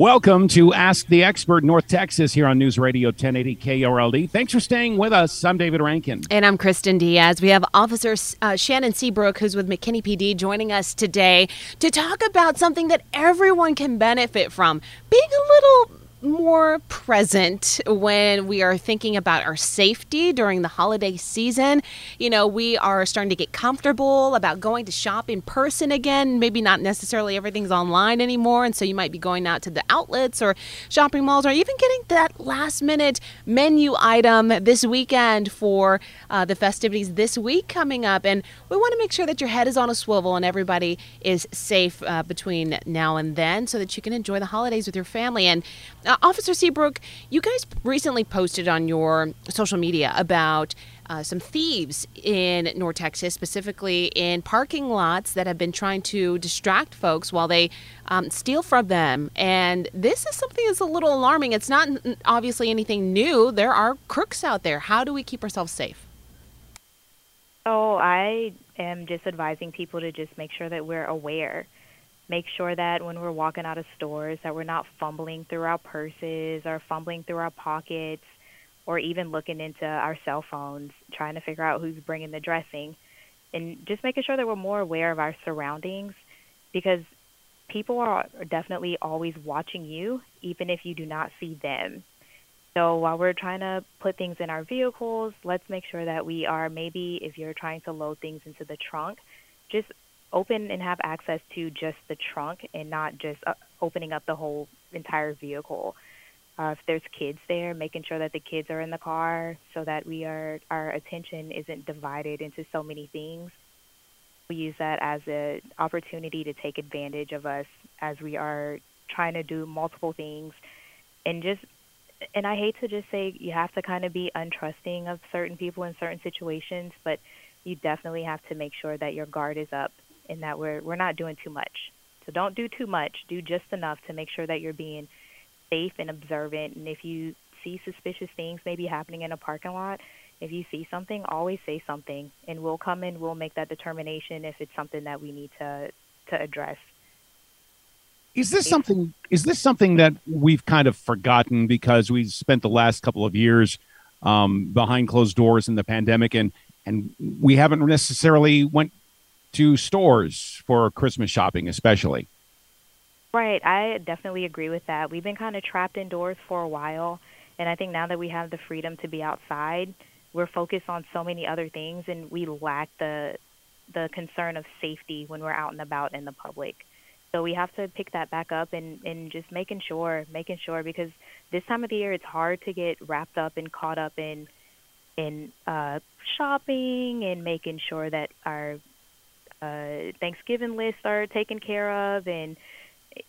Welcome to Ask the Expert North Texas here on News Radio 1080 KRLD. Thanks for staying with us. I'm David Rankin. And I'm Kristen Diaz. We have Officer uh, Shannon Seabrook, who's with McKinney PD, joining us today to talk about something that everyone can benefit from being a little more present when we are thinking about our safety during the holiday season. You know, we are starting to get comfortable about going to shop in person again. Maybe not necessarily everything's online anymore. And so you might be going out to the outlets or shopping malls or even getting that last minute menu item this weekend for uh, the festivities this week coming up. And we want to make sure that your head is on a swivel and everybody is safe uh, between now and then so that you can enjoy the holidays with your family. And Officer Seabrook, you guys recently posted on your social media about uh, some thieves in North Texas, specifically in parking lots that have been trying to distract folks while they um, steal from them. And this is something that's a little alarming. It's not obviously anything new. There are crooks out there. How do we keep ourselves safe? Oh, I am just advising people to just make sure that we're aware make sure that when we're walking out of stores that we're not fumbling through our purses or fumbling through our pockets or even looking into our cell phones trying to figure out who's bringing the dressing and just making sure that we're more aware of our surroundings because people are definitely always watching you even if you do not see them. So while we're trying to put things in our vehicles, let's make sure that we are maybe if you're trying to load things into the trunk, just open and have access to just the trunk and not just uh, opening up the whole entire vehicle. Uh, if there's kids there, making sure that the kids are in the car so that we are our attention isn't divided into so many things. We use that as an opportunity to take advantage of us as we are trying to do multiple things and just and I hate to just say you have to kind of be untrusting of certain people in certain situations, but you definitely have to make sure that your guard is up in that we're we're not doing too much. So don't do too much. Do just enough to make sure that you're being safe and observant. And if you see suspicious things maybe happening in a parking lot, if you see something, always say something, and we'll come in. We'll make that determination if it's something that we need to to address. Is this something? Is this something that we've kind of forgotten because we spent the last couple of years um, behind closed doors in the pandemic, and and we haven't necessarily went to stores for Christmas shopping, especially. Right. I definitely agree with that. We've been kind of trapped indoors for a while. And I think now that we have the freedom to be outside, we're focused on so many other things and we lack the the concern of safety when we're out and about in the public. So we have to pick that back up and, and just making sure, making sure because this time of the year it's hard to get wrapped up and caught up in in uh, shopping and making sure that our uh, Thanksgiving lists are taken care of, and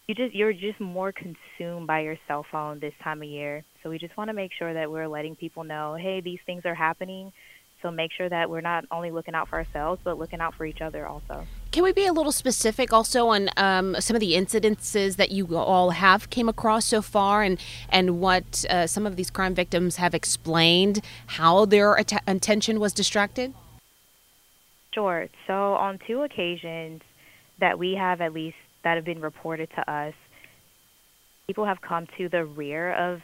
you just you're just more consumed by your cell phone this time of year. So we just want to make sure that we're letting people know, hey, these things are happening. So make sure that we're not only looking out for ourselves, but looking out for each other also. Can we be a little specific also on um, some of the incidences that you all have came across so far, and and what uh, some of these crime victims have explained how their att- attention was distracted? Sure. So on two occasions that we have at least that have been reported to us, people have come to the rear of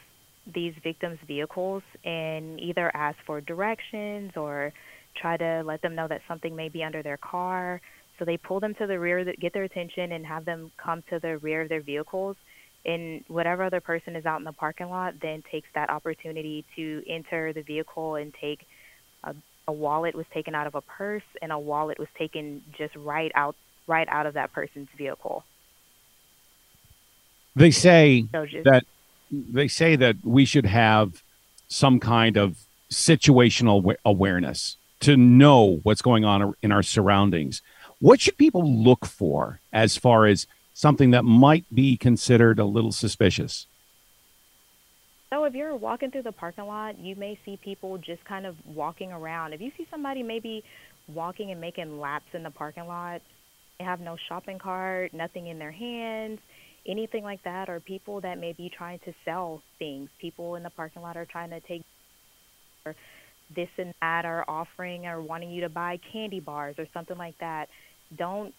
these victims' vehicles and either ask for directions or try to let them know that something may be under their car. So they pull them to the rear, get their attention, and have them come to the rear of their vehicles. and whatever other person is out in the parking lot then takes that opportunity to enter the vehicle and take a, wallet was taken out of a purse and a wallet was taken just right out right out of that person's vehicle. They say So just- that they say that we should have some kind of situational awareness to know what's going on in our surroundings. What should people look for as far as something that might be considered a little suspicious? So if you're walking through the parking lot, you may see people just kind of walking around. If you see somebody maybe walking and making laps in the parking lot, they have no shopping cart, nothing in their hands, anything like that, or people that may be trying to sell things. People in the parking lot are trying to take this and that are offering or wanting you to buy candy bars or something like that. Don't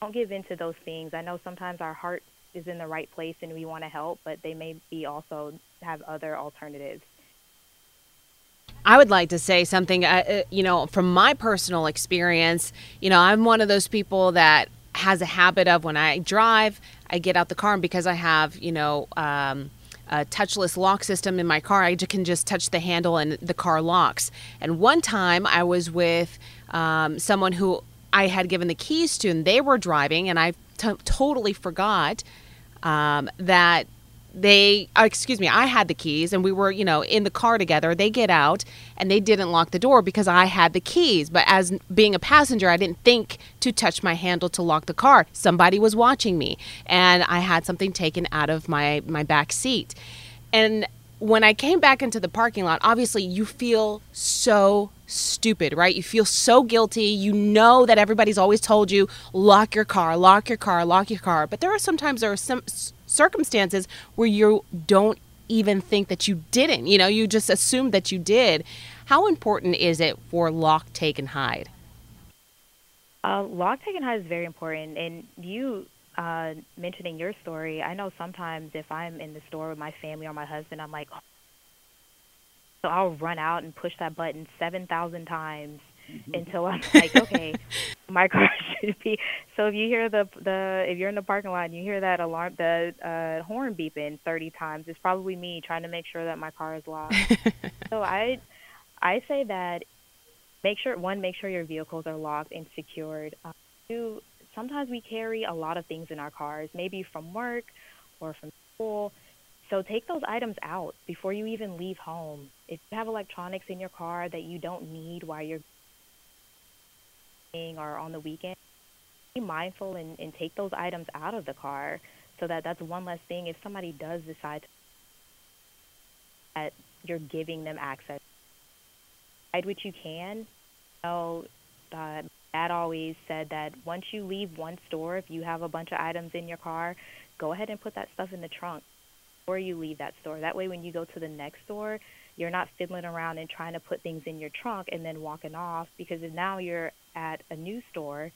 don't give in to those things. I know sometimes our heart is in the right place and we want to help, but they may be also have other alternatives. I would like to say something, uh, uh, you know, from my personal experience. You know, I'm one of those people that has a habit of when I drive, I get out the car, and because I have, you know, um, a touchless lock system in my car, I can just touch the handle and the car locks. And one time I was with um, someone who I had given the keys to, and they were driving, and I t- totally forgot um, that they uh, excuse me i had the keys and we were you know in the car together they get out and they didn't lock the door because i had the keys but as being a passenger i didn't think to touch my handle to lock the car somebody was watching me and i had something taken out of my my back seat and when I came back into the parking lot, obviously you feel so stupid, right? You feel so guilty. You know that everybody's always told you, lock your car, lock your car, lock your car. But there are sometimes there are some circumstances where you don't even think that you didn't. You know, you just assume that you did. How important is it for lock, take, and hide? Uh, log take and hide is very important. And you uh, mentioning your story, I know sometimes if I'm in the store with my family or my husband, I'm like, oh. so I'll run out and push that button 7,000 times until I'm like, okay, my car should be. So if you hear the the if you're in the parking lot and you hear that alarm, the uh, horn beeping 30 times, it's probably me trying to make sure that my car is locked. so I I say that make sure one make sure your vehicles are locked and secured. Um, two, sometimes we carry a lot of things in our cars, maybe from work or from school. So take those items out before you even leave home. If you have electronics in your car that you don't need while you're or on the weekend, be mindful and, and take those items out of the car so that that's one less thing if somebody does decide that you're giving them access hide what you can. So, uh, Dad always said that once you leave one store, if you have a bunch of items in your car, go ahead and put that stuff in the trunk before you leave that store. That way, when you go to the next store, you're not fiddling around and trying to put things in your trunk and then walking off because now you're at a new store,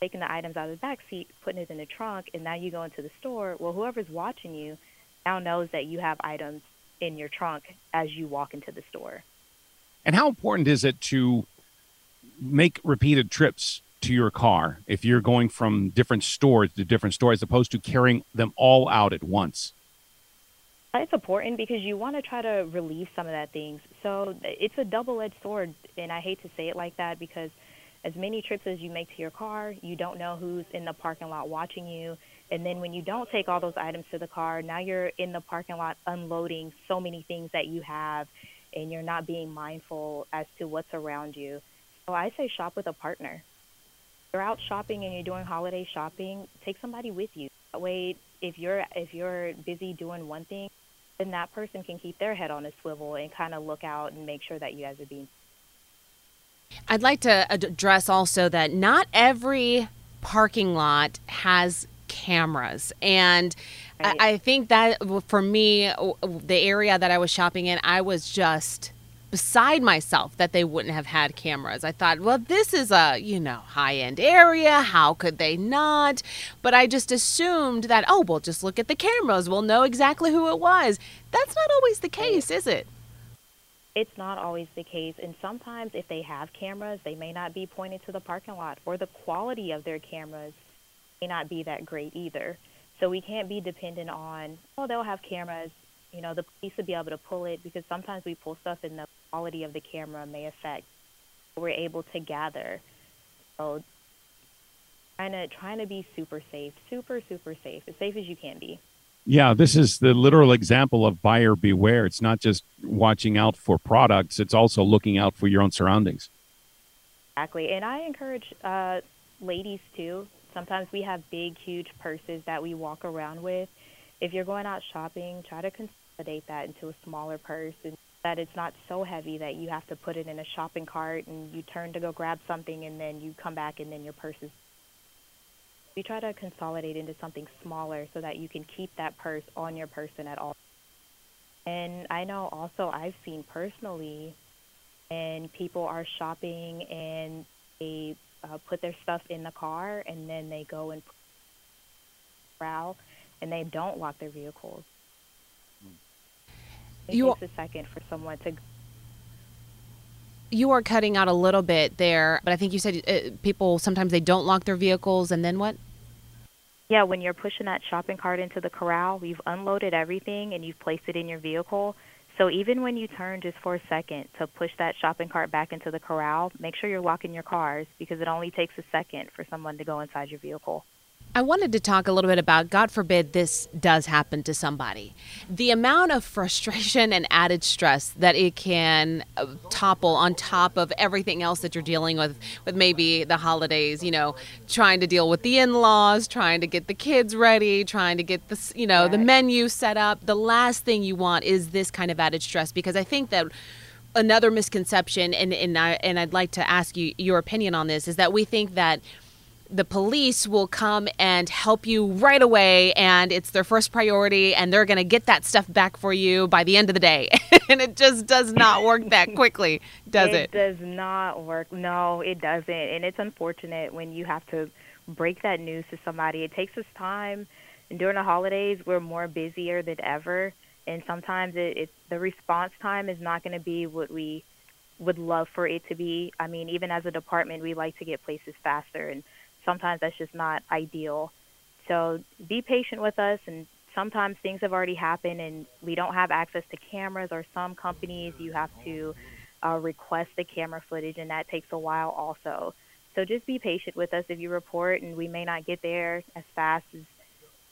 taking the items out of the back seat, putting it in the trunk, and now you go into the store. Well, whoever's watching you now knows that you have items in your trunk as you walk into the store. And how important is it to make repeated trips to your car if you're going from different stores to different stores as opposed to carrying them all out at once? It's important because you want to try to relieve some of that things. So it's a double-edged sword, and I hate to say it like that because as many trips as you make to your car, you don't know who's in the parking lot watching you. And then when you don't take all those items to the car, now you're in the parking lot unloading so many things that you have, and you're not being mindful as to what's around you. So I say shop with a partner. If you're out shopping and you're doing holiday shopping, take somebody with you. That way, if you're if you're busy doing one thing, then that person can keep their head on a swivel and kind of look out and make sure that you guys are being I'd like to address also that not every parking lot has cameras. And I, I think that for me, the area that I was shopping in, I was just beside myself that they wouldn't have had cameras. I thought, well, this is a, you know, high end area. How could they not? But I just assumed that, oh, we'll just look at the cameras. We'll know exactly who it was. That's not always the case, is it? It's not always the case, and sometimes if they have cameras, they may not be pointed to the parking lot, or the quality of their cameras may not be that great either. So we can't be dependent on, oh, they'll have cameras. You know, the police would be able to pull it because sometimes we pull stuff and the quality of the camera may affect what we're able to gather. So trying to trying to be super safe, super super safe, as safe as you can be. Yeah, this is the literal example of buyer beware. It's not just watching out for products; it's also looking out for your own surroundings. Exactly, and I encourage uh, ladies too. Sometimes we have big, huge purses that we walk around with. If you're going out shopping, try to consolidate that into a smaller purse and that it's not so heavy that you have to put it in a shopping cart and you turn to go grab something and then you come back and then your purse is we try to consolidate into something smaller so that you can keep that purse on your person at all. And I know also I've seen personally and people are shopping and they uh, put their stuff in the car and then they go and prowl and they don't lock their vehicles. It You- takes a second for someone to You are cutting out a little bit there, but I think you said uh, people sometimes they don't lock their vehicles, and then what? Yeah, when you're pushing that shopping cart into the corral, you've unloaded everything and you've placed it in your vehicle. So even when you turn just for a second to push that shopping cart back into the corral, make sure you're locking your cars because it only takes a second for someone to go inside your vehicle. I wanted to talk a little bit about God forbid this does happen to somebody. The amount of frustration and added stress that it can uh, topple on top of everything else that you're dealing with with maybe the holidays, you know, trying to deal with the in-laws, trying to get the kids ready, trying to get the, you know, the menu set up. The last thing you want is this kind of added stress because I think that another misconception and and I and I'd like to ask you your opinion on this is that we think that the police will come and help you right away and it's their first priority and they're going to get that stuff back for you by the end of the day and it just does not work that quickly does it, It does not work. No, it doesn't. And it's unfortunate when you have to break that news to somebody. It takes us time. And during the holidays, we're more busier than ever. And sometimes it, it the response time is not going to be what we would love for it to be. I mean, even as a department, we like to get places faster, and sometimes that's just not ideal. So be patient with us, and sometimes things have already happened, and we don't have access to cameras, or some companies you have to uh, request the camera footage, and that takes a while also. So just be patient with us if you report, and we may not get there as fast as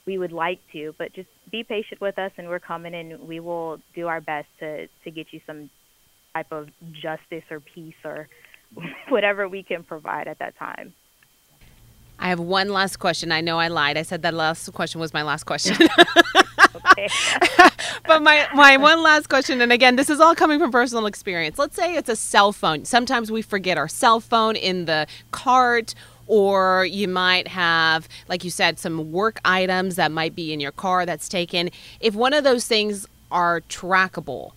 we would like to, but just be patient with us, and we're coming, and we will do our best to to get you some type of justice or peace or whatever we can provide at that time. I have one last question i know i lied i said that last question was my last question Okay. but my, my one last question, and again, this is all coming from personal experience. Let's say it's a cell phone. Sometimes we forget our cell phone in the cart, or you might have, like you said, some work items that might be in your car that's taken. If one of those things are trackable,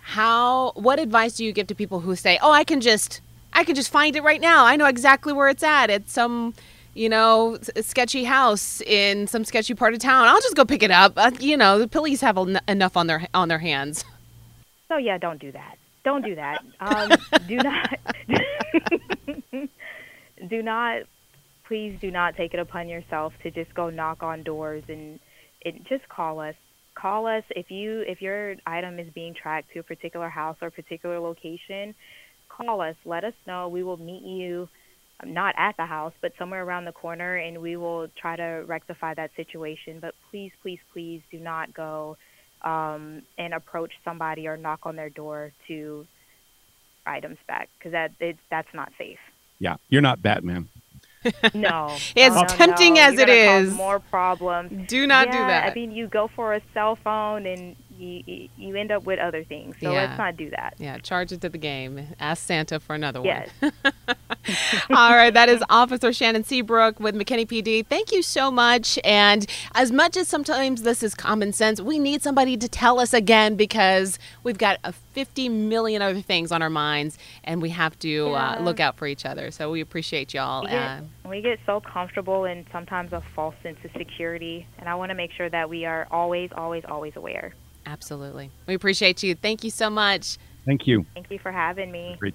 how what advice do you give to people who say, "Oh, I can just I can just find it right now. I know exactly where it's at. It's some you know, sketchy house in some sketchy part of town. I'll just go pick it up. Uh, you know, the police have en- enough on their on their hands. So yeah, don't do that. Don't do that. Um, do not. do not. Please do not take it upon yourself to just go knock on doors and it, just call us. Call us if you if your item is being tracked to a particular house or particular location. Call us. Let us know. We will meet you not at the house, but somewhere around the corner, and we will try to rectify that situation. But please, please, please do not go um, and approach somebody or knock on their door to items back because that it, that's not safe. Yeah, you're not Batman. No, As no, no, tempting no. as You're it gonna cause more problems. Do not do that. I mean, you go for a cell phone and you you- you end up with other things. So Yeah. let's not do that. Yeah, charge it to the game. Ask Santa for another Yes. one. All right, that is Officer Shannon Seabrook with McKinney PD. Thank you so much. And as much as sometimes this is common sense, we need somebody to tell us again because we've got a 50 million other things on our minds and we have to uh, look out for each other. So we appreciate y'all. We get, Uh, we get so comfortable and sometimes a false sense of security, and I want to make sure that we are always, always, always aware. absolutely. We appreciate you. Thank you so much. Thank you. Thank you for having me. Great.